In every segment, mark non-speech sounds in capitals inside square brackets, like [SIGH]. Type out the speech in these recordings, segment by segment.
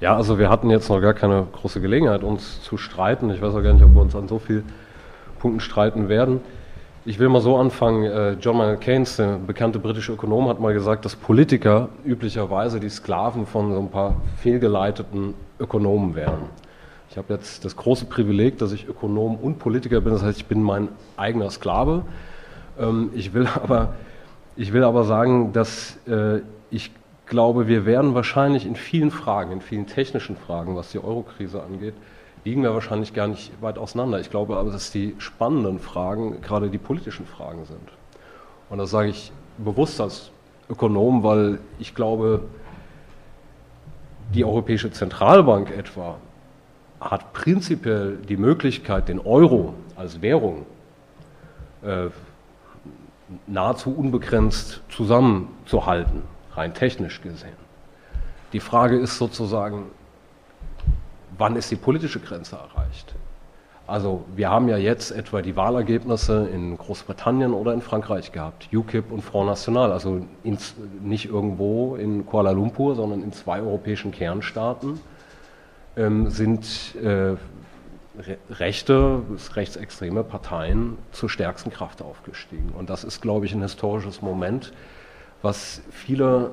Ja, also wir hatten jetzt noch gar keine große Gelegenheit, uns zu streiten. Ich weiß auch gar nicht, ob wir uns an so vielen Punkten streiten werden. Ich will mal so anfangen. Äh, John Maynard Keynes, der bekannte britische Ökonom, hat mal gesagt, dass Politiker üblicherweise die Sklaven von so ein paar fehlgeleiteten Ökonomen wären. Ich habe jetzt das große Privileg, dass ich Ökonom und Politiker bin. Das heißt, ich bin mein eigener Sklave. Ähm, ich will [LAUGHS] aber, ich will aber sagen, dass äh, ich glaube, wir werden wahrscheinlich in vielen Fragen, in vielen technischen Fragen, was die Eurokrise angeht, liegen wir wahrscheinlich gar nicht weit auseinander. Ich glaube aber, dass die spannenden Fragen gerade die politischen Fragen sind. Und das sage ich bewusst als Ökonom, weil ich glaube, die Europäische Zentralbank etwa hat prinzipiell die Möglichkeit, den Euro als Währung äh, nahezu unbegrenzt zusammenzuhalten, rein technisch gesehen. Die Frage ist sozusagen, wann ist die politische Grenze erreicht? Also wir haben ja jetzt etwa die Wahlergebnisse in Großbritannien oder in Frankreich gehabt, UKIP und Front National, also ins, nicht irgendwo in Kuala Lumpur, sondern in zwei europäischen Kernstaaten ähm, sind äh, rechte, rechtsextreme Parteien zur stärksten Kraft aufgestiegen. Und das ist, glaube ich, ein historisches Moment, was viele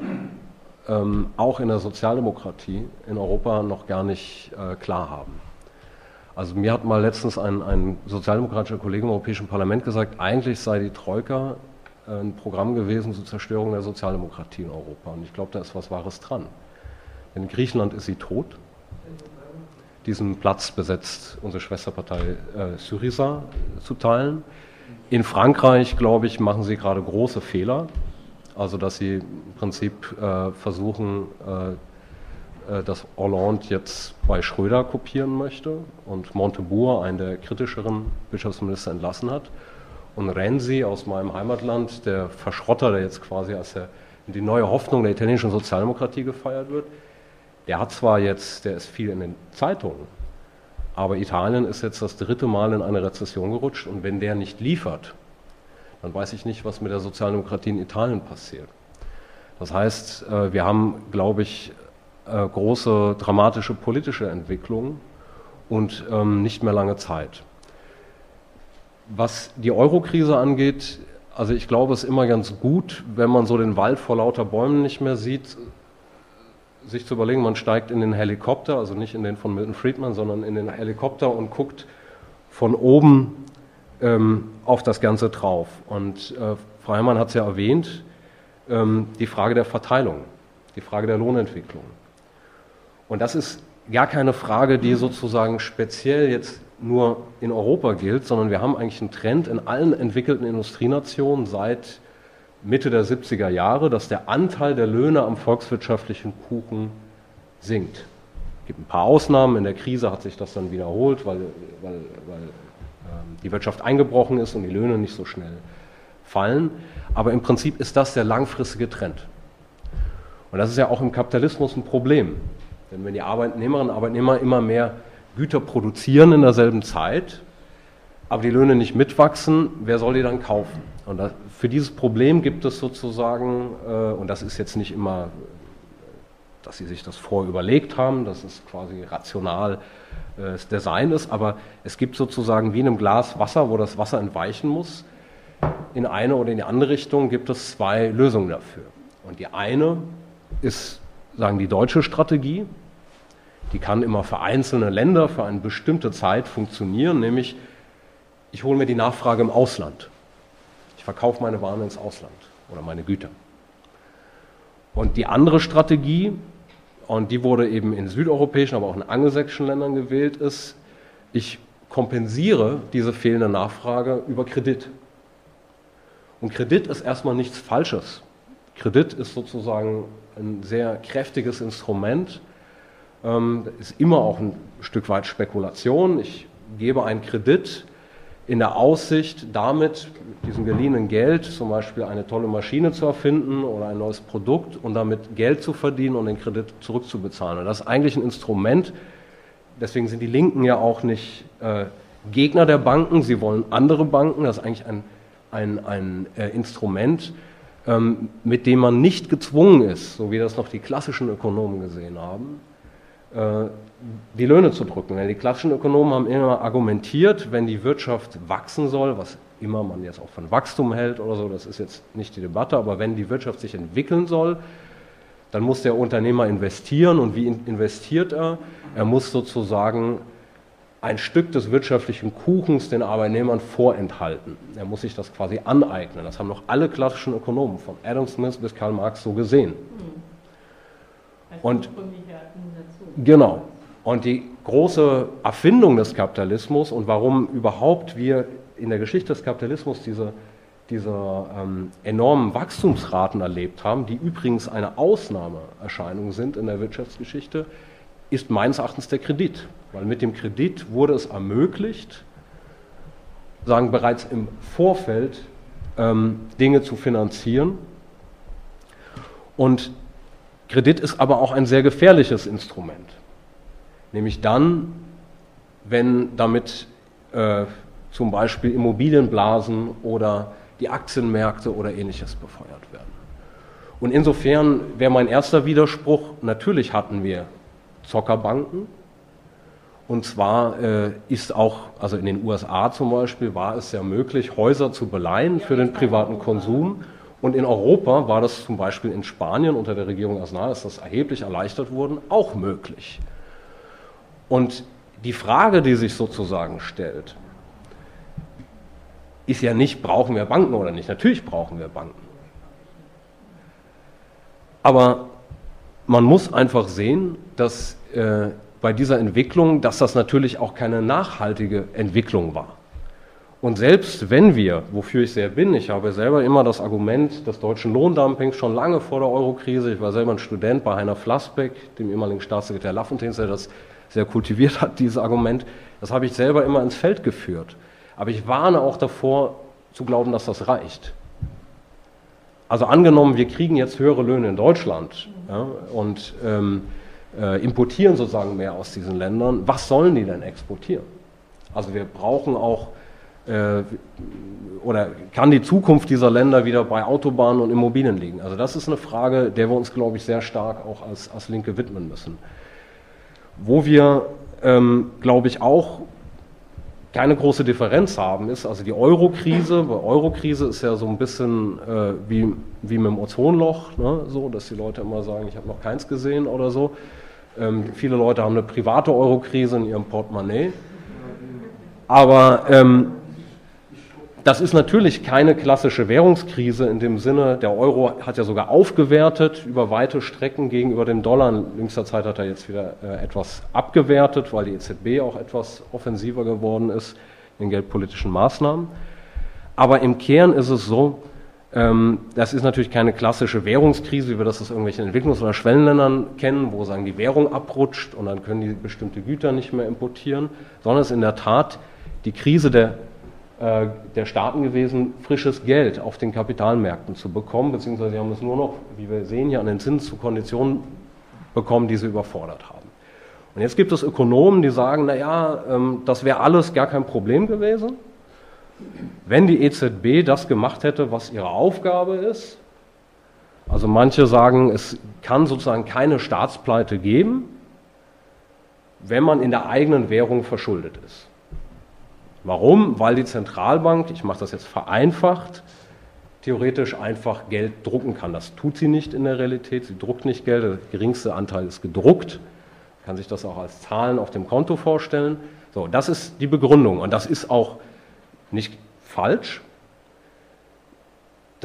ähm, auch in der Sozialdemokratie in Europa noch gar nicht äh, klar haben. Also mir hat mal letztens ein, ein sozialdemokratischer Kollege im Europäischen Parlament gesagt, eigentlich sei die Troika äh, ein Programm gewesen zur Zerstörung der Sozialdemokratie in Europa. Und ich glaube, da ist was Wahres dran. In Griechenland ist sie tot. Diesen Platz besetzt unsere Schwesterpartei äh, Syriza zu teilen. In Frankreich, glaube ich, machen sie gerade große Fehler. Also dass sie im Prinzip äh, versuchen, äh, äh, dass Hollande jetzt bei Schröder kopieren möchte und Montebourg, einen der kritischeren Bischofsminister, entlassen hat. Und Renzi aus meinem Heimatland, der Verschrotter, der jetzt quasi als der, die neue Hoffnung der italienischen Sozialdemokratie gefeiert wird, der hat zwar jetzt, der ist viel in den Zeitungen, aber Italien ist jetzt das dritte Mal in eine Rezession gerutscht und wenn der nicht liefert, dann weiß ich nicht, was mit der Sozialdemokratie in Italien passiert. Das heißt, äh, wir haben, glaube ich, äh, große dramatische politische Entwicklungen und ähm, nicht mehr lange Zeit. Was die Eurokrise angeht, also ich glaube, es ist immer ganz gut, wenn man so den Wald vor lauter Bäumen nicht mehr sieht, sich zu überlegen, man steigt in den Helikopter, also nicht in den von Milton Friedman, sondern in den Helikopter und guckt von oben ähm, auf das Ganze drauf. Und äh, Frau Herrmann hat es ja erwähnt, ähm, die Frage der Verteilung, die Frage der Lohnentwicklung. Und das ist gar keine Frage, die sozusagen speziell jetzt nur in Europa gilt, sondern wir haben eigentlich einen Trend in allen entwickelten Industrienationen seit Mitte der 70er Jahre, dass der Anteil der Löhne am volkswirtschaftlichen Kuchen sinkt. Es gibt ein paar Ausnahmen, in der Krise hat sich das dann wiederholt, weil, weil, weil die Wirtschaft eingebrochen ist und die Löhne nicht so schnell fallen. Aber im Prinzip ist das der langfristige Trend. Und das ist ja auch im Kapitalismus ein Problem. Denn wenn die Arbeitnehmerinnen und Arbeitnehmer immer mehr Güter produzieren in derselben Zeit, aber die Löhne nicht mitwachsen, wer soll die dann kaufen? Und das, für dieses Problem gibt es sozusagen, äh, und das ist jetzt nicht immer, dass sie sich das vorher überlegt haben, das ist quasi rational äh, Design ist, aber es gibt sozusagen wie in einem Glas Wasser, wo das Wasser entweichen muss. In eine oder in die andere Richtung gibt es zwei Lösungen dafür. Und die eine ist, sagen die deutsche Strategie, die kann immer für einzelne Länder für eine bestimmte Zeit funktionieren, nämlich ich hole mir die Nachfrage im Ausland. Ich verkaufe meine Waren ins Ausland oder meine Güter. Und die andere Strategie und die wurde eben in südeuropäischen, aber auch in angelsächsischen Ländern gewählt, ist, ich kompensiere diese fehlende Nachfrage über Kredit. Und Kredit ist erstmal nichts Falsches. Kredit ist sozusagen ein sehr kräftiges Instrument, ähm, ist immer auch ein Stück weit Spekulation. Ich gebe einen Kredit in der Aussicht, damit mit diesem geliehenen Geld zum Beispiel eine tolle Maschine zu erfinden oder ein neues Produkt und damit Geld zu verdienen und den Kredit zurückzubezahlen. Und das ist eigentlich ein Instrument, deswegen sind die Linken ja auch nicht äh, Gegner der Banken, sie wollen andere Banken, das ist eigentlich ein, ein, ein äh, Instrument, ähm, mit dem man nicht gezwungen ist, so wie das noch die klassischen Ökonomen gesehen haben, äh, die Löhne zu drücken. Denn die klassischen Ökonomen haben immer argumentiert, wenn die Wirtschaft wachsen soll, was immer man jetzt auch von Wachstum hält oder so, das ist jetzt nicht die Debatte, aber wenn die Wirtschaft sich entwickeln soll, dann muss der Unternehmer investieren und wie investiert er? Er muss sozusagen ein Stück des wirtschaftlichen Kuchens den Arbeitnehmern vorenthalten. Er muss sich das quasi aneignen. Das haben noch alle klassischen Ökonomen, von Adam Smith bis Karl Marx, so gesehen. Hm. Und genau. Und die große Erfindung des Kapitalismus und warum überhaupt wir in der Geschichte des Kapitalismus diese, diese ähm, enormen Wachstumsraten erlebt haben, die übrigens eine Ausnahmeerscheinung sind in der Wirtschaftsgeschichte, ist meines Erachtens der Kredit. Weil mit dem Kredit wurde es ermöglicht, sagen bereits im Vorfeld ähm, Dinge zu finanzieren. Und Kredit ist aber auch ein sehr gefährliches Instrument. Nämlich dann, wenn damit äh, zum Beispiel Immobilienblasen oder die Aktienmärkte oder ähnliches befeuert werden. Und insofern wäre mein erster Widerspruch, natürlich hatten wir Zockerbanken. Und zwar äh, ist auch, also in den USA zum Beispiel, war es ja möglich, Häuser zu beleihen für den privaten Konsum. Und in Europa war das zum Beispiel in Spanien unter der Regierung Aznar, ist das erheblich erleichtert worden, auch möglich. Und die Frage, die sich sozusagen stellt, ist ja nicht, brauchen wir Banken oder nicht. Natürlich brauchen wir Banken. Aber man muss einfach sehen, dass äh, bei dieser Entwicklung, dass das natürlich auch keine nachhaltige Entwicklung war. Und selbst wenn wir, wofür ich sehr bin, ich habe selber immer das Argument des deutschen Lohndumpings schon lange vor der Eurokrise, ich war selber ein Student bei Heiner Flassbeck, dem ehemaligen Staatssekretär Lafontaine, der das sehr kultiviert hat, dieses Argument, das habe ich selber immer ins Feld geführt. Aber ich warne auch davor, zu glauben, dass das reicht. Also angenommen, wir kriegen jetzt höhere Löhne in Deutschland ja, und ähm, äh, importieren sozusagen mehr aus diesen Ländern, was sollen die denn exportieren? Also wir brauchen auch, äh, oder kann die Zukunft dieser Länder wieder bei Autobahnen und Immobilien liegen? Also das ist eine Frage, der wir uns, glaube ich, sehr stark auch als, als Linke widmen müssen. Wo wir, ähm, glaube ich, auch keine große Differenz haben, ist also die Euro-Krise. Bei Euro-Krise ist ja so ein bisschen äh, wie, wie mit dem Ozonloch, ne? so, dass die Leute immer sagen, ich habe noch keins gesehen oder so. Ähm, viele Leute haben eine private Euro-Krise in ihrem Portemonnaie. Aber ähm, das ist natürlich keine klassische Währungskrise in dem Sinne, der Euro hat ja sogar aufgewertet über weite Strecken gegenüber dem Dollar. In jüngster Zeit hat er jetzt wieder äh, etwas abgewertet, weil die EZB auch etwas offensiver geworden ist in geldpolitischen Maßnahmen. Aber im Kern ist es so, ähm, das ist natürlich keine klassische Währungskrise, wie wir das aus irgendwelchen Entwicklungs- oder Schwellenländern kennen, wo sagen die Währung abrutscht und dann können die bestimmte Güter nicht mehr importieren, sondern es ist in der Tat die Krise der der Staaten gewesen, frisches Geld auf den Kapitalmärkten zu bekommen, beziehungsweise sie haben es nur noch, wie wir sehen, hier an den Zins zu Konditionen bekommen, die sie überfordert haben. Und jetzt gibt es Ökonomen, die sagen, naja, ähm, das wäre alles gar kein Problem gewesen, wenn die EZB das gemacht hätte, was ihre Aufgabe ist. Also manche sagen, es kann sozusagen keine Staatspleite geben, wenn man in der eigenen Währung verschuldet ist. Warum? Weil die Zentralbank, ich mache das jetzt vereinfacht, theoretisch einfach Geld drucken kann. Das tut sie nicht in der Realität. Sie druckt nicht Geld, der geringste Anteil ist gedruckt. Man kann sich das auch als Zahlen auf dem Konto vorstellen. So, das ist die Begründung und das ist auch nicht falsch.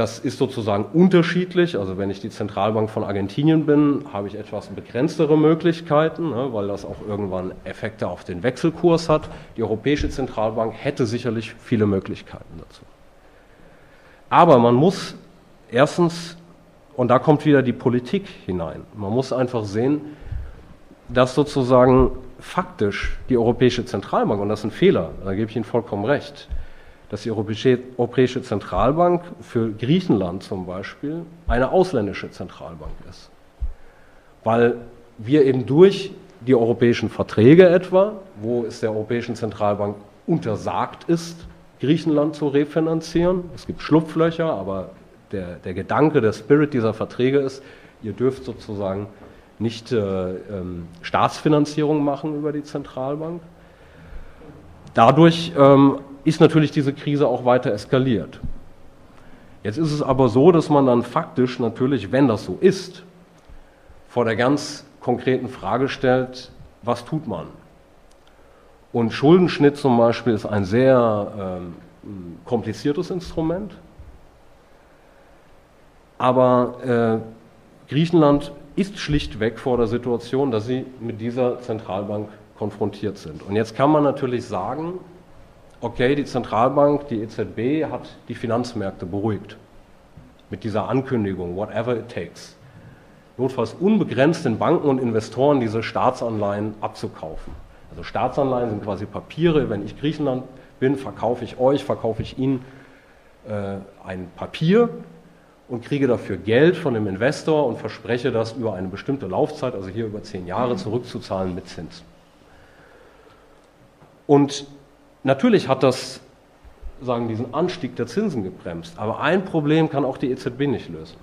Das ist sozusagen unterschiedlich. Also wenn ich die Zentralbank von Argentinien bin, habe ich etwas begrenztere Möglichkeiten, ne, weil das auch irgendwann Effekte auf den Wechselkurs hat. Die Europäische Zentralbank hätte sicherlich viele Möglichkeiten dazu. Aber man muss erstens, und da kommt wieder die Politik hinein, man muss einfach sehen, dass sozusagen faktisch die Europäische Zentralbank, und das ist ein Fehler, da gebe ich Ihnen vollkommen recht, dass die Europäische Zentralbank für Griechenland zum Beispiel eine ausländische Zentralbank ist. Weil wir eben durch die europäischen Verträge etwa, wo es der Europäischen Zentralbank untersagt ist, Griechenland zu refinanzieren. Es gibt Schlupflöcher, aber der, der Gedanke, der Spirit dieser Verträge ist, ihr dürft sozusagen nicht äh, ähm, Staatsfinanzierung machen über die Zentralbank. Dadurch ähm, ist natürlich diese Krise auch weiter eskaliert. Jetzt ist es aber so, dass man dann faktisch natürlich, wenn das so ist, vor der ganz konkreten Frage stellt, was tut man? Und Schuldenschnitt zum Beispiel ist ein sehr ähm, kompliziertes Instrument. Aber äh, Griechenland ist schlichtweg vor der Situation, dass sie mit dieser Zentralbank konfrontiert sind. Und jetzt kann man natürlich sagen, okay, die Zentralbank, die EZB hat die Finanzmärkte beruhigt mit dieser Ankündigung, whatever it takes. Notfalls unbegrenzt den Banken und Investoren diese Staatsanleihen abzukaufen. Also Staatsanleihen sind quasi Papiere. Wenn ich Griechenland bin, verkaufe ich euch, verkaufe ich Ihnen äh, ein Papier und kriege dafür Geld von dem Investor und verspreche das über eine bestimmte Laufzeit, also hier über zehn Jahre, zurückzuzahlen mit Zins. Und natürlich hat das sagen, diesen Anstieg der Zinsen gebremst. Aber ein Problem kann auch die EZB nicht lösen.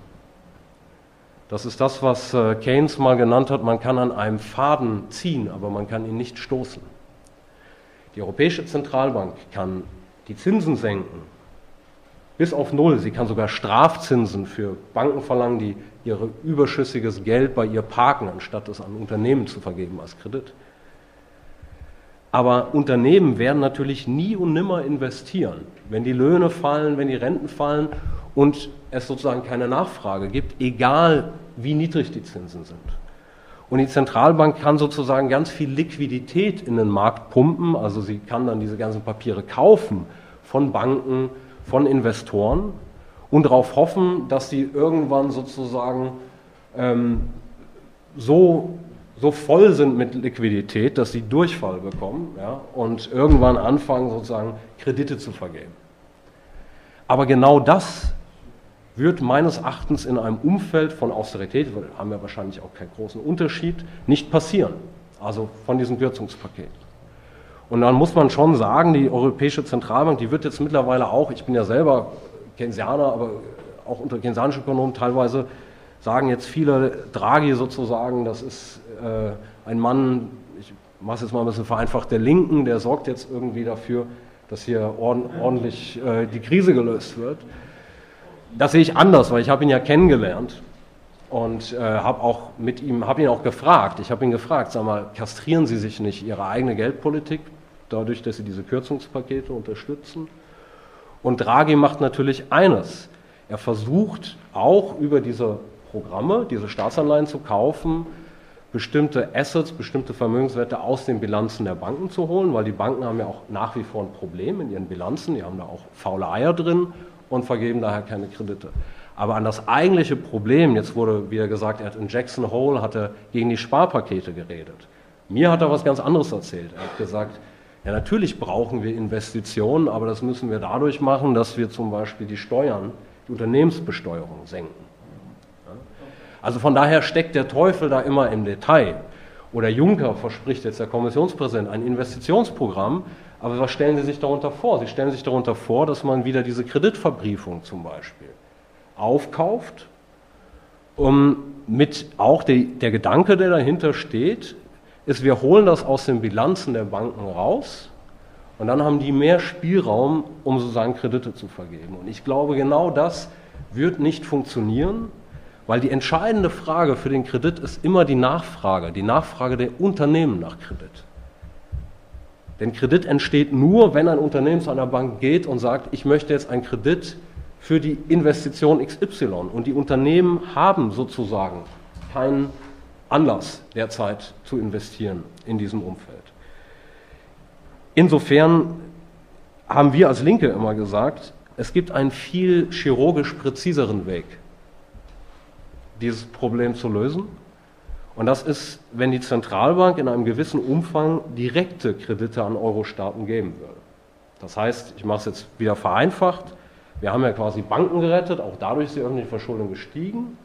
Das ist das, was äh, Keynes mal genannt hat, man kann an einem Faden ziehen, aber man kann ihn nicht stoßen. Die Europäische Zentralbank kann die Zinsen senken bis auf Null. Sie kann sogar Strafzinsen für Banken verlangen, die ihr überschüssiges Geld bei ihr parken, anstatt es an Unternehmen zu vergeben als Kredit. Aber Unternehmen werden natürlich nie und nimmer investieren, wenn die Löhne fallen, wenn die Renten fallen und es sozusagen keine Nachfrage gibt, egal wie niedrig die Zinsen sind. Und die Zentralbank kann sozusagen ganz viel Liquidität in den Markt pumpen, also sie kann dann diese ganzen Papiere kaufen von Banken, von Investoren und darauf hoffen, dass sie irgendwann sozusagen ähm, so so voll sind mit Liquidität, dass sie Durchfall bekommen ja, und irgendwann anfangen, sozusagen Kredite zu vergeben. Aber genau das wird meines Erachtens in einem Umfeld von Austerität, wir haben ja wahrscheinlich auch keinen großen Unterschied, nicht passieren. Also von diesem Kürzungspaket. Und dann muss man schon sagen, die Europäische Zentralbank, die wird jetzt mittlerweile auch, ich bin ja selber Keynesianer, aber auch unter keynesianischen Ökonomen teilweise sagen jetzt viele, Draghi sozusagen, das ist äh, ein Mann, ich mache es jetzt mal ein bisschen vereinfacht, der Linken, der sorgt jetzt irgendwie dafür, dass hier ordentlich äh, die Krise gelöst wird. Das sehe ich anders, weil ich habe ihn ja kennengelernt und äh, habe auch mit ihm, habe ihn auch gefragt. Ich habe ihn gefragt, sag mal, kastrieren Sie sich nicht Ihre eigene Geldpolitik dadurch, dass Sie diese Kürzungspakete unterstützen? Und Draghi macht natürlich eines. Er versucht auch über diese Programme, diese Staatsanleihen zu kaufen, bestimmte Assets, bestimmte Vermögenswerte aus den Bilanzen der Banken zu holen, weil die Banken haben ja auch nach wie vor ein Problem in ihren Bilanzen, die haben da auch faule Eier drin und vergeben daher keine Kredite. Aber an das eigentliche Problem, jetzt wurde wieder gesagt, er hat in Jackson Hole hat er gegen die Sparpakete geredet. Mir hat er was ganz anderes erzählt. Er hat gesagt, ja natürlich brauchen wir Investitionen, aber das müssen wir dadurch machen, dass wir zum Beispiel die Steuern, die Unternehmensbesteuerung senken. Also von daher steckt der Teufel da immer im Detail. Oder Juncker verspricht jetzt der Kommissionspräsident ein Investitionsprogramm, aber was stellen Sie sich darunter vor? Sie stellen sich darunter vor, dass man wieder diese Kreditverbriefung zum Beispiel aufkauft, um mit auch die, der Gedanke, der dahinter steht, ist, wir holen das aus den Bilanzen der Banken raus und dann haben die mehr Spielraum, um sozusagen Kredite zu vergeben. Und ich glaube, genau das wird nicht funktionieren, weil die entscheidende Frage für den Kredit ist immer die Nachfrage, die Nachfrage der Unternehmen nach Kredit. Denn Kredit entsteht nur, wenn ein Unternehmen zu einer Bank geht und sagt, ich möchte jetzt einen Kredit für die Investition XY. Und die Unternehmen haben sozusagen keinen Anlass derzeit zu investieren in diesem Umfeld. Insofern haben wir als Linke immer gesagt, es gibt einen viel chirurgisch präziseren Weg, dieses Problem zu lösen. Und das ist, wenn die Zentralbank in einem gewissen Umfang direkte Kredite an Euro-Staaten geben würde. Das heißt, ich mache es jetzt wieder vereinfacht, wir haben ja quasi Banken gerettet, auch dadurch ist die öffentliche Verschuldung gestiegen.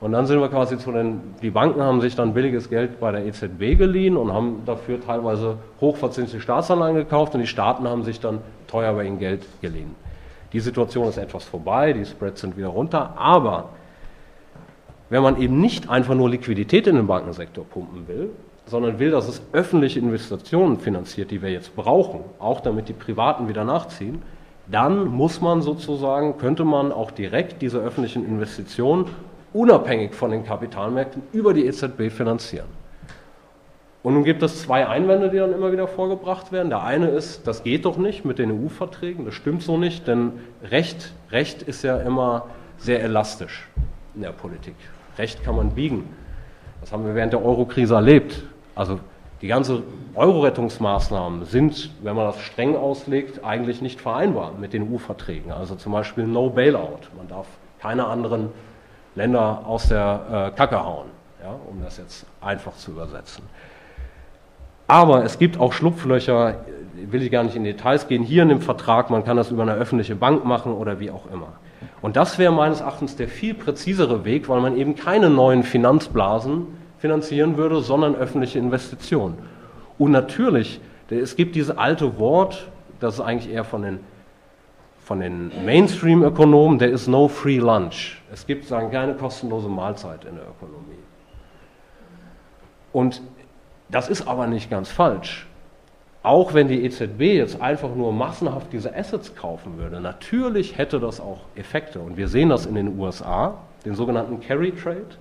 Und dann sind wir quasi zu den, die Banken haben sich dann billiges Geld bei der EZB geliehen und haben dafür teilweise hochverzinste Staatsanleihen gekauft und die Staaten haben sich dann teuer bei ihnen Geld geliehen. Die Situation ist etwas vorbei, die Spreads sind wieder runter, aber wenn man eben nicht einfach nur Liquidität in den Bankensektor pumpen will, sondern will, dass es öffentliche Investitionen finanziert, die wir jetzt brauchen, auch damit die Privaten wieder nachziehen, dann muss man sozusagen, könnte man auch direkt diese öffentlichen Investitionen unabhängig von den Kapitalmärkten über die EZB finanzieren. Und nun gibt es zwei Einwände, die dann immer wieder vorgebracht werden. Der eine ist, das geht doch nicht mit den EU-Verträgen, das stimmt so nicht, denn Recht, Recht ist ja immer sehr elastisch in der Politik. Recht kann man biegen. Das haben wir während der Eurokrise erlebt. Also die ganzen Euro-Rettungsmaßnahmen sind, wenn man das streng auslegt, eigentlich nicht vereinbar mit den EU-Verträgen. Also zum Beispiel No Bailout. Man darf keine anderen Länder aus der äh, Kacke hauen, ja, um das jetzt einfach zu übersetzen. Aber es gibt auch Schlupflöcher, will ich gar nicht in Details gehen, hier in dem Vertrag, man kann das über eine öffentliche Bank machen oder wie auch immer. Und das wäre meines Erachtens der viel präzisere Weg, weil man eben keine neuen Finanzblasen finanzieren würde, sondern öffentliche Investitionen. Und natürlich, es gibt dieses alte Wort, das ist eigentlich eher von den, von den Mainstream-Ökonomen, there is no free lunch. Es gibt, sagen, keine kostenlose Mahlzeit in der Ökonomie. Und das ist aber nicht ganz falsch. Auch wenn die EZB jetzt einfach nur massenhaft diese Assets kaufen würde, natürlich hätte das auch Effekte. Und wir sehen das in den USA, den sogenannten Carry Trade.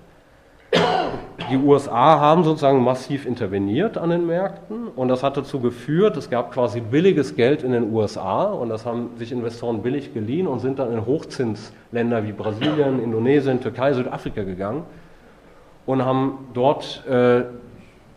Die USA haben sozusagen massiv interveniert an den Märkten und das hat dazu geführt, es gab quasi billiges Geld in den USA und das haben sich Investoren billig geliehen und sind dann in Hochzinsländer wie Brasilien, Indonesien, Türkei, Südafrika gegangen und haben dort äh,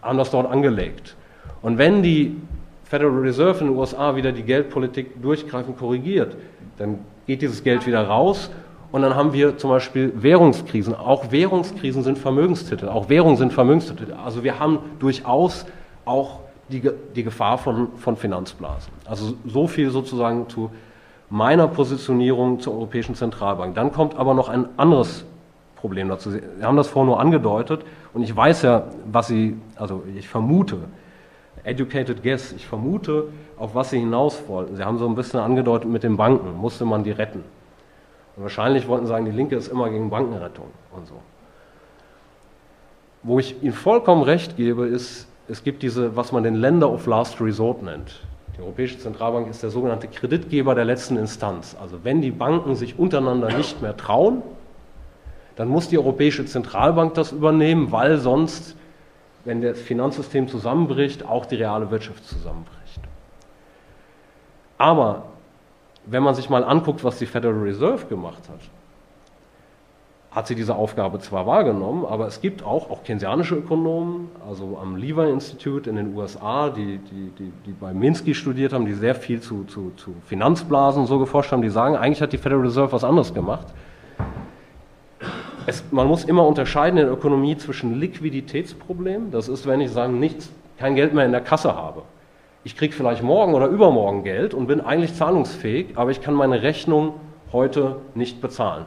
haben das dort angelegt. Und wenn die Federal Reserve in den USA wieder die Geldpolitik durchgreifend korrigiert, dann geht dieses Geld wieder raus und dann haben wir zum Beispiel Währungskrisen. Auch Währungskrisen sind Vermögenstitel, auch Währungen sind Vermögenstitel. Also wir haben durchaus auch die, die Gefahr von, von Finanzblasen. Also so viel sozusagen zu meiner Positionierung zur Europäischen Zentralbank. Dann kommt aber noch ein anderes Problem dazu. Sie haben das vorhin nur angedeutet und ich weiß ja, was Sie, also ich vermute, educated guess, ich vermute, auf was Sie hinaus wollten. Sie haben so ein bisschen angedeutet mit den Banken, musste man die retten. Und wahrscheinlich wollten Sie sagen, die Linke ist immer gegen Bankenrettung und so. Wo ich Ihnen vollkommen recht gebe, ist, es gibt diese, was man den Länder of Last Resort nennt. Die Europäische Zentralbank ist der sogenannte Kreditgeber der letzten Instanz. Also wenn die Banken sich untereinander nicht mehr trauen, dann muss die Europäische Zentralbank das übernehmen, weil sonst, wenn das Finanzsystem zusammenbricht, auch die reale Wirtschaft zusammenbricht. Aber wenn man sich mal anguckt, was die Federal Reserve gemacht hat, hat sie diese Aufgabe zwar wahrgenommen, aber es gibt auch, auch keynesianische Ökonomen, also am Lever Institute in den USA, die, die, die, die bei Minsky studiert haben, die sehr viel zu, zu, zu Finanzblasen so geforscht haben, die sagen, eigentlich hat die Federal Reserve was anderes gemacht es, man muss immer unterscheiden in der Ökonomie zwischen Liquiditätsproblemen, das ist, wenn ich sagen, nichts, kein Geld mehr in der Kasse habe. Ich kriege vielleicht morgen oder übermorgen Geld und bin eigentlich zahlungsfähig, aber ich kann meine Rechnung heute nicht bezahlen.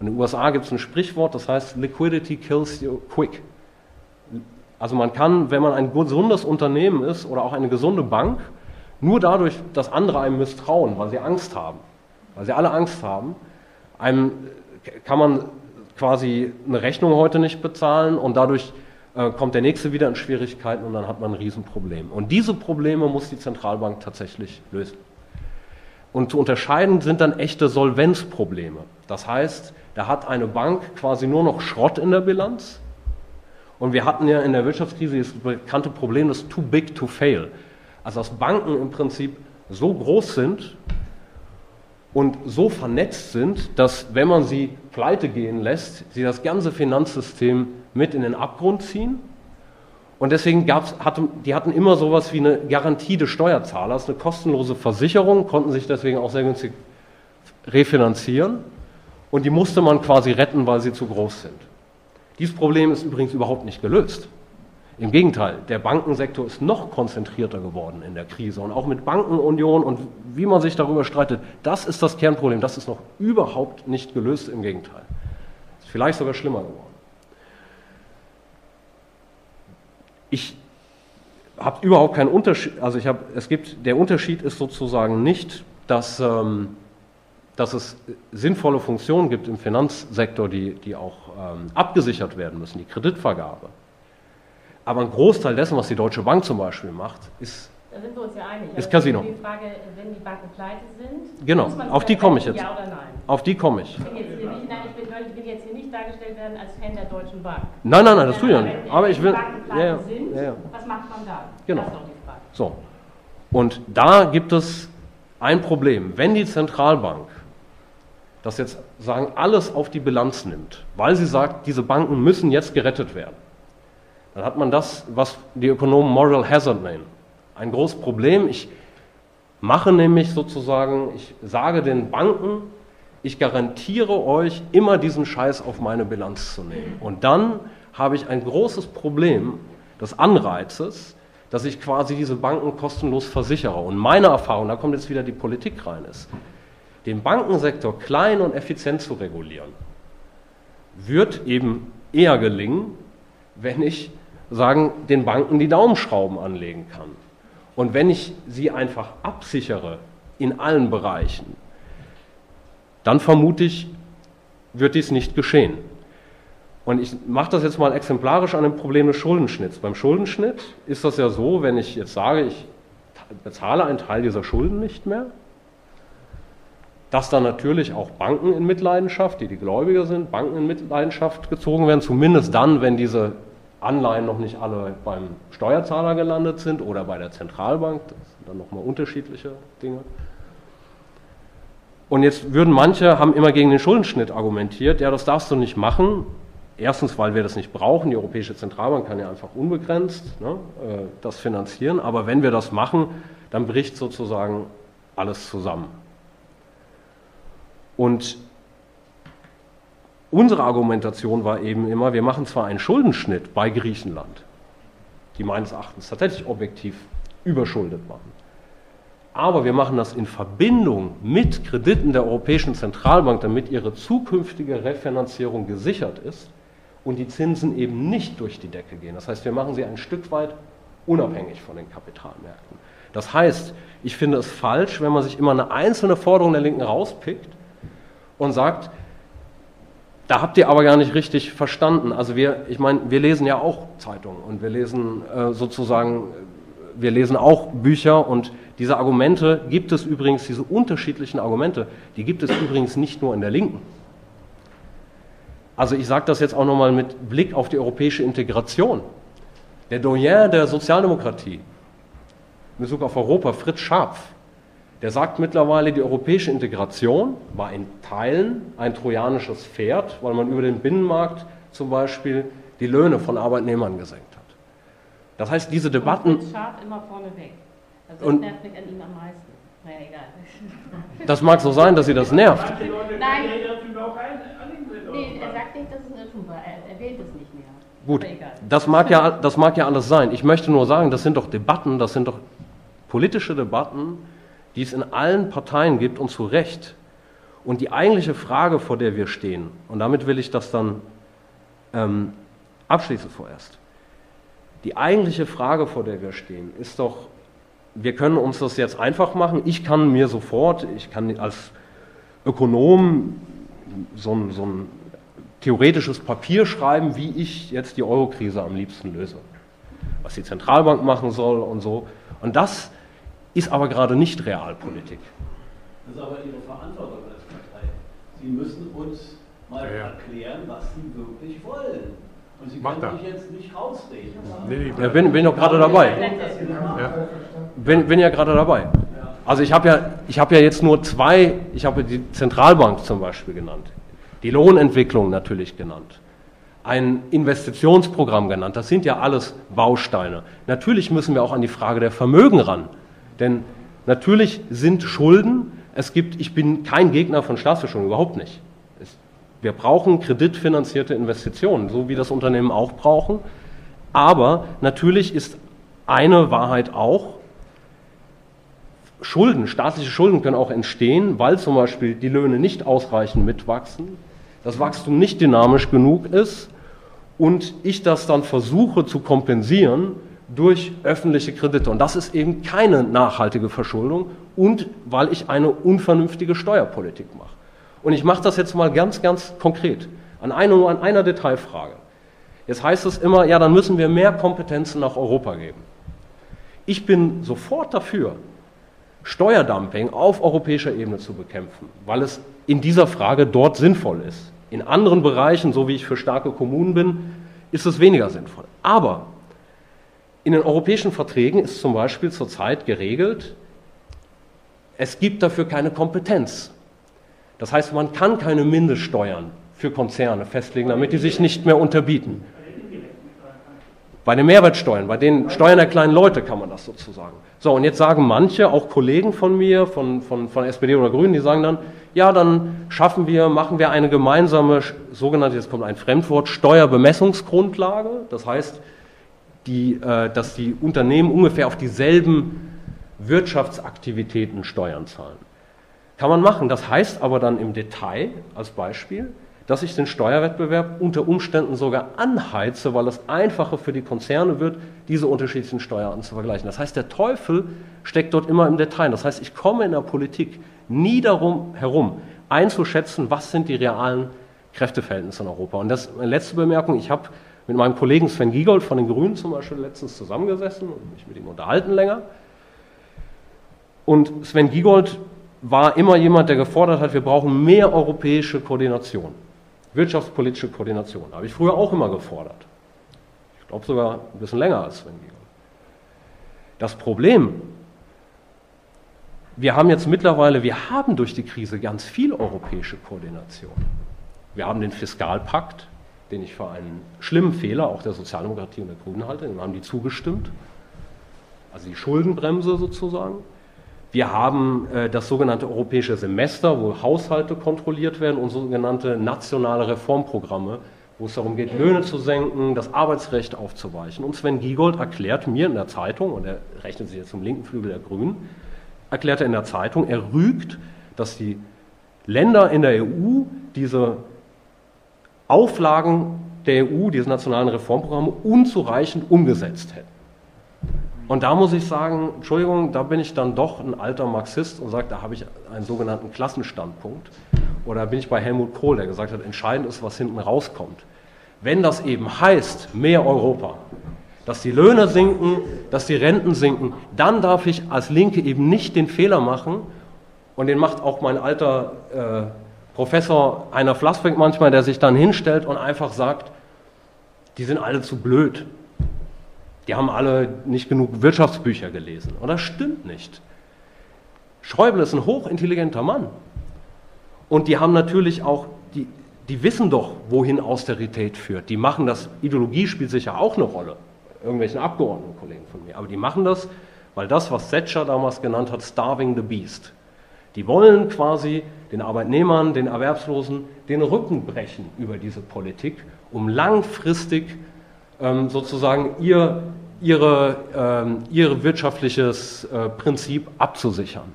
Und in den USA gibt es ein Sprichwort, das heißt Liquidity kills you quick. Also man kann, wenn man ein gesundes Unternehmen ist oder auch eine gesunde Bank, nur dadurch, dass andere einem misstrauen, weil sie Angst haben, weil sie alle Angst haben, einem kann man quasi eine Rechnung heute nicht bezahlen und dadurch äh, kommt der nächste wieder in Schwierigkeiten und dann hat man ein Riesenproblem. Und diese Probleme muss die Zentralbank tatsächlich lösen. Und zu unterscheiden sind dann echte Solvenzprobleme. Das heißt, da hat eine Bank quasi nur noch Schrott in der Bilanz. Und wir hatten ja in der Wirtschaftskrise das bekannte Problem des Too Big to Fail. Also dass Banken im Prinzip so groß sind, und so vernetzt sind, dass wenn man sie pleite gehen lässt, sie das ganze Finanzsystem mit in den Abgrund ziehen. Und deswegen gab's, hatte, die hatten immer sowas wie eine Garantie des Steuerzahlers, eine kostenlose Versicherung, konnten sich deswegen auch sehr günstig refinanzieren. Und die musste man quasi retten, weil sie zu groß sind. Dieses Problem ist übrigens überhaupt nicht gelöst. Im Gegenteil, der Bankensektor ist noch konzentrierter geworden in der Krise und auch mit Bankenunion und wie man sich darüber streitet, das ist das Kernproblem, das ist noch überhaupt nicht gelöst, im Gegenteil. Ist vielleicht sogar schlimmer geworden. Ich habe überhaupt keinen Unterschied, also ich habe, es gibt, der Unterschied ist sozusagen nicht, dass, ähm, dass es sinnvolle Funktionen gibt im Finanzsektor, die, die auch ähm, abgesichert werden müssen, die Kreditvergabe. Aber ein Großteil dessen, was die Deutsche Bank zum Beispiel macht, ist da sind wir uns ja einig. Ist Casino. Die Frage, wenn die Banken pleite sind, genau, auf die komme ich jetzt. Ja oder nein? Auf die komme ich. Ich bin, jetzt hier nicht, nein, ich, bin, ich will jetzt hier nicht dargestellt werden als Fan der Deutschen Bank. Nein, nein, nein, das tue ich ja nicht. Wenn, Aber wenn ich will. Die Banken pleite Ja, ja, sind, ja, ja. was macht man da? Genau. Das ist doch die Frage. So. Und da gibt es ein Problem. Wenn die Zentralbank das jetzt sagen, alles auf die Bilanz nimmt, weil sie sagt, diese Banken müssen jetzt gerettet werden, dann hat man das, was die Ökonomen Moral Hazard nennen. Ein großes Problem. Ich mache nämlich sozusagen, ich sage den Banken, ich garantiere euch, immer diesen Scheiß auf meine Bilanz zu nehmen. Und dann habe ich ein großes Problem des Anreizes, dass ich quasi diese Banken kostenlos versichere. Und meine Erfahrung, da kommt jetzt wieder die Politik rein, ist, den Bankensektor klein und effizient zu regulieren, wird eben eher gelingen, wenn ich sagen, den Banken die Daumenschrauben anlegen kann. Und wenn ich sie einfach absichere in allen Bereichen, dann vermute ich, wird dies nicht geschehen. Und ich mache das jetzt mal exemplarisch an dem Problem des Schuldenschnitts. Beim Schuldenschnitt ist das ja so, wenn ich jetzt sage, ich bezahle einen Teil dieser Schulden nicht mehr, dass dann natürlich auch Banken in Mitleidenschaft, die die Gläubiger sind, Banken in Mitleidenschaft gezogen werden, zumindest dann, wenn diese Anleihen noch nicht alle beim Steuerzahler gelandet sind oder bei der Zentralbank, das sind dann nochmal unterschiedliche Dinge. Und jetzt würden manche, haben immer gegen den Schuldenschnitt argumentiert, ja, das darfst du nicht machen. Erstens, weil wir das nicht brauchen, die Europäische Zentralbank kann ja einfach unbegrenzt ne, das finanzieren, aber wenn wir das machen, dann bricht sozusagen alles zusammen. Und unsere Argumentation war eben immer, wir machen zwar einen Schuldenschnitt bei Griechenland, die meines Erachtens tatsächlich objektiv überschuldet machen, aber wir machen das in Verbindung mit Krediten der Europäischen Zentralbank, damit ihre zukünftige Refinanzierung gesichert ist und die Zinsen eben nicht durch die Decke gehen. Das heißt, wir machen sie ein Stück weit unabhängig von den Kapitalmärkten. Das heißt, ich finde es falsch, wenn man sich immer eine einzelne Forderung der Linken rauspickt und sagt, da habt ihr aber gar nicht richtig verstanden. Also wir, ich meine, wir lesen ja auch Zeitungen und wir lesen äh, sozusagen, wir lesen auch Bücher und diese Argumente gibt es übrigens, diese unterschiedlichen Argumente, die gibt es übrigens nicht nur in der Linken. Also ich sage das jetzt auch nochmal mit Blick auf die europäische Integration. Der Doyen der Sozialdemokratie in Bezug auf Europa, Fritz Scharpf, der sagt mittlerweile, die europäische Integration war in Teilen ein trojanisches Pferd, weil man über den Binnenmarkt zum Beispiel die Löhne von Arbeitnehmern gesenkt hat. Das heißt, diese Debatten. Und scharf immer vorne weg. Also Und- das nervt mich an ihm am meisten. Naja, egal. [LAUGHS] Das mag so sein, dass sie das nervt. Nein. Nee, er sagt nicht, dass es ein Irrtum war. Er erwähnt es nicht mehr. Gut, das mag, ja, das mag ja alles sein. Ich möchte nur sagen, das sind doch Debatten, das sind doch politische Debatten, die es in allen Parteien gibt und zu Recht. Und die eigentliche Frage, vor der wir stehen, und damit will ich das dann ähm, abschließen vorerst, die eigentliche Frage, vor der wir stehen, ist doch, wir können uns das jetzt einfach machen. Ich kann mir sofort, ich kann als Ökonom so ein, so ein theoretisches Papier schreiben, wie ich jetzt die Eurokrise am liebsten löse. Was die Zentralbank machen soll und so. Und das ist aber gerade nicht Realpolitik. Das ist aber Ihre Verantwortung als Partei. Sie müssen uns mal Ja, ja. erklären, was Sie wirklich wollen. Und Sie Macht können sich jetzt nicht rausreden. Nee, Ja, bin, bin doch gerade dabei. Ja. Bin, bin ja gerade dabei. Also ich habe ja, ich habe ja jetzt nur zwei, ich habe die Zentralbank zum Beispiel genannt, die Lohnentwicklung natürlich genannt, ein Investitionsprogramm genannt. Das sind ja alles Bausteine. Natürlich müssen wir auch an die Frage der Vermögen ran, denn natürlich sind Schulden. Es gibt, ich bin kein Gegner von Staatsverschuldung, überhaupt nicht. Es, wir brauchen kreditfinanzierte Investitionen, so wie das Unternehmen auch brauchen. Aber natürlich ist eine Wahrheit auch, Schulden, staatliche Schulden können auch entstehen, weil zum Beispiel die Löhne nicht ausreichend mitwachsen, das Wachstum nicht dynamisch genug ist und ich das dann versuche zu kompensieren, durch öffentliche Kredite. Und das ist eben keine nachhaltige Verschuldung und weil ich eine unvernünftige Steuerpolitik mache. Und ich mache das jetzt mal ganz, ganz konkret an einer, nur an einer Detailfrage. Jetzt heißt es immer, ja, dann müssen wir mehr Kompetenzen nach Europa geben. Ich bin sofort dafür, Steuerdumping auf europäischer Ebene zu bekämpfen, weil es in dieser Frage dort sinnvoll ist. In anderen Bereichen, so wie ich für starke Kommunen bin, ist es weniger sinnvoll. Aber in den europäischen Verträgen ist zum Beispiel zurzeit geregelt, es gibt dafür keine Kompetenz. Das heißt, man kann keine Mindeststeuern für Konzerne festlegen, damit die sich nicht mehr unterbieten. Bei den Mehrwertsteuern, bei den Steuern der kleinen Leute kann man das sozusagen. So, und jetzt sagen manche, auch Kollegen von mir, von, von, von SPD oder Grünen, die sagen dann, ja, dann schaffen wir, machen wir eine gemeinsame, sogenannte, jetzt kommt ein Fremdwort, Steuerbemessungsgrundlage. Das heißt, die, äh, dass die Unternehmen ungefähr auf dieselben Wirtschaftsaktivitäten Steuern zahlen. Kann man machen. Das heißt aber dann im Detail, als Beispiel, dass ich den Steuerwettbewerb unter Umständen sogar anheize, weil es einfacher für die Konzerne wird, diese unterschiedlichen Steuern zu vergleichen. Das heißt, der Teufel steckt dort immer im Detail. Das heißt, ich komme in der Politik nie darum herum, einzuschätzen, was sind die realen Kräfteverhältnisse in Europa. Und das letzte Bemerkung, ich habe mit meinem Kollegen Sven Giegold von den Grünen zum Beispiel letztens zusammengesessen und mich mit ihm unterhalten länger. Und Sven Giegold war immer jemand, der gefordert hat, wir brauchen mehr europäische Koordination. Wirtschaftspolitische Koordination. Habe ich früher auch immer gefordert. Ich glaube sogar ein bisschen länger als Sven Giegel. Das Problem, wir haben jetzt mittlerweile, wir haben durch die Krise ganz viel europäische Koordination. Wir haben den Fiskalpakt, den ich für einen schlimmen Fehler auch der Sozialdemokratie und der Grünen halte, dem haben die zugestimmt. Also die Schuldenbremse sozusagen. Wir haben äh, das sogenannte europäische Semester, wo Haushalte kontrolliert werden und sogenannte nationale Reformprogramme, wo es darum geht, Löhne zu senken, das Arbeitsrecht aufzuweichen. Und Sven Giegold erklärt mir in der Zeitung, und er rechnet sich jetzt zum linken Flügel der Grünen, erklärt er in der Zeitung, er rügt, dass die Länder in der EU diese Auflagen der EU, diese nationalen Reformprogramme, unzureichend umgesetzt hätten. Und da muss ich sagen, Entschuldigung, da bin ich dann doch ein alter Marxist und sage, da habe ich einen sogenannten Klassenstandpunkt. Oder bin ich bei Helmut Kohl, der gesagt hat, entscheidend ist, was hinten rauskommt. Wenn das eben heißt, mehr Europa, dass die Löhne sinken, dass die Renten sinken, dann darf ich als Linke eben nicht den Fehler machen, und den macht auch mein alter äh, Professor Einer Flassbeck manchmal, der sich dann hinstellt und einfach sagt, die sind alle zu blöd die haben alle nicht genug Wirtschaftsbücher gelesen. Und das stimmt nicht. Schäuble ist ein hochintelligenter Mann. Und die haben natürlich auch, die, die wissen doch, wohin Austerität führt. Die machen das, Ideologie spielt sicher auch eine Rolle, irgendwelchen Abgeordnetenkollegen von mir. Aber die machen das, weil das, was Thatcher damals genannt hat, starving the beast. Die wollen quasi den Arbeitnehmern, den Erwerbslosen den Rücken brechen über diese Politik, um langfristig ähm, sozusagen ihr, ihre, ähm, ihr wirtschaftliches äh, Prinzip abzusichern.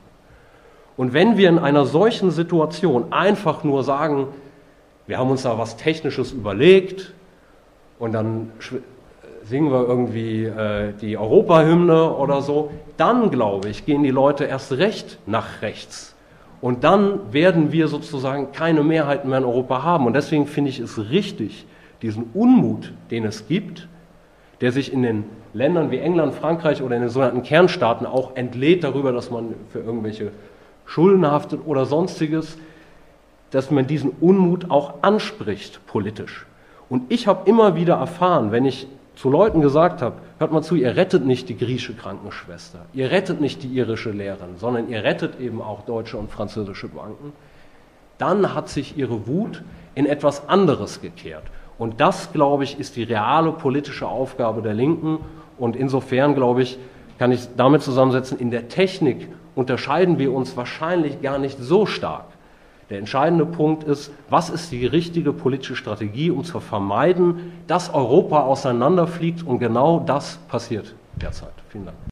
Und wenn wir in einer solchen Situation einfach nur sagen, wir haben uns da was Technisches überlegt und dann singen wir irgendwie äh, die Europahymne oder so, dann glaube ich, gehen die Leute erst recht nach rechts. Und dann werden wir sozusagen keine Mehrheiten mehr in Europa haben. Und deswegen finde ich es richtig, diesen Unmut, den es gibt, der sich in den Ländern wie England, Frankreich oder in den sogenannten Kernstaaten auch entlädt darüber, dass man für irgendwelche Schulden haftet oder sonstiges, dass man diesen Unmut auch anspricht politisch. Und ich habe immer wieder erfahren, wenn ich zu Leuten gesagt habe, hört mal zu, ihr rettet nicht die griechische Krankenschwester, ihr rettet nicht die irische Lehrerin, sondern ihr rettet eben auch deutsche und französische Banken, dann hat sich ihre Wut in etwas anderes gekehrt. Und das, glaube ich, ist die reale politische Aufgabe der Linken. Und insofern, glaube ich, kann ich damit zusammensetzen, in der Technik unterscheiden wir uns wahrscheinlich gar nicht so stark. Der entscheidende Punkt ist, was ist die richtige politische Strategie, um zu vermeiden, dass Europa auseinanderfliegt und genau das passiert derzeit. Vielen Dank.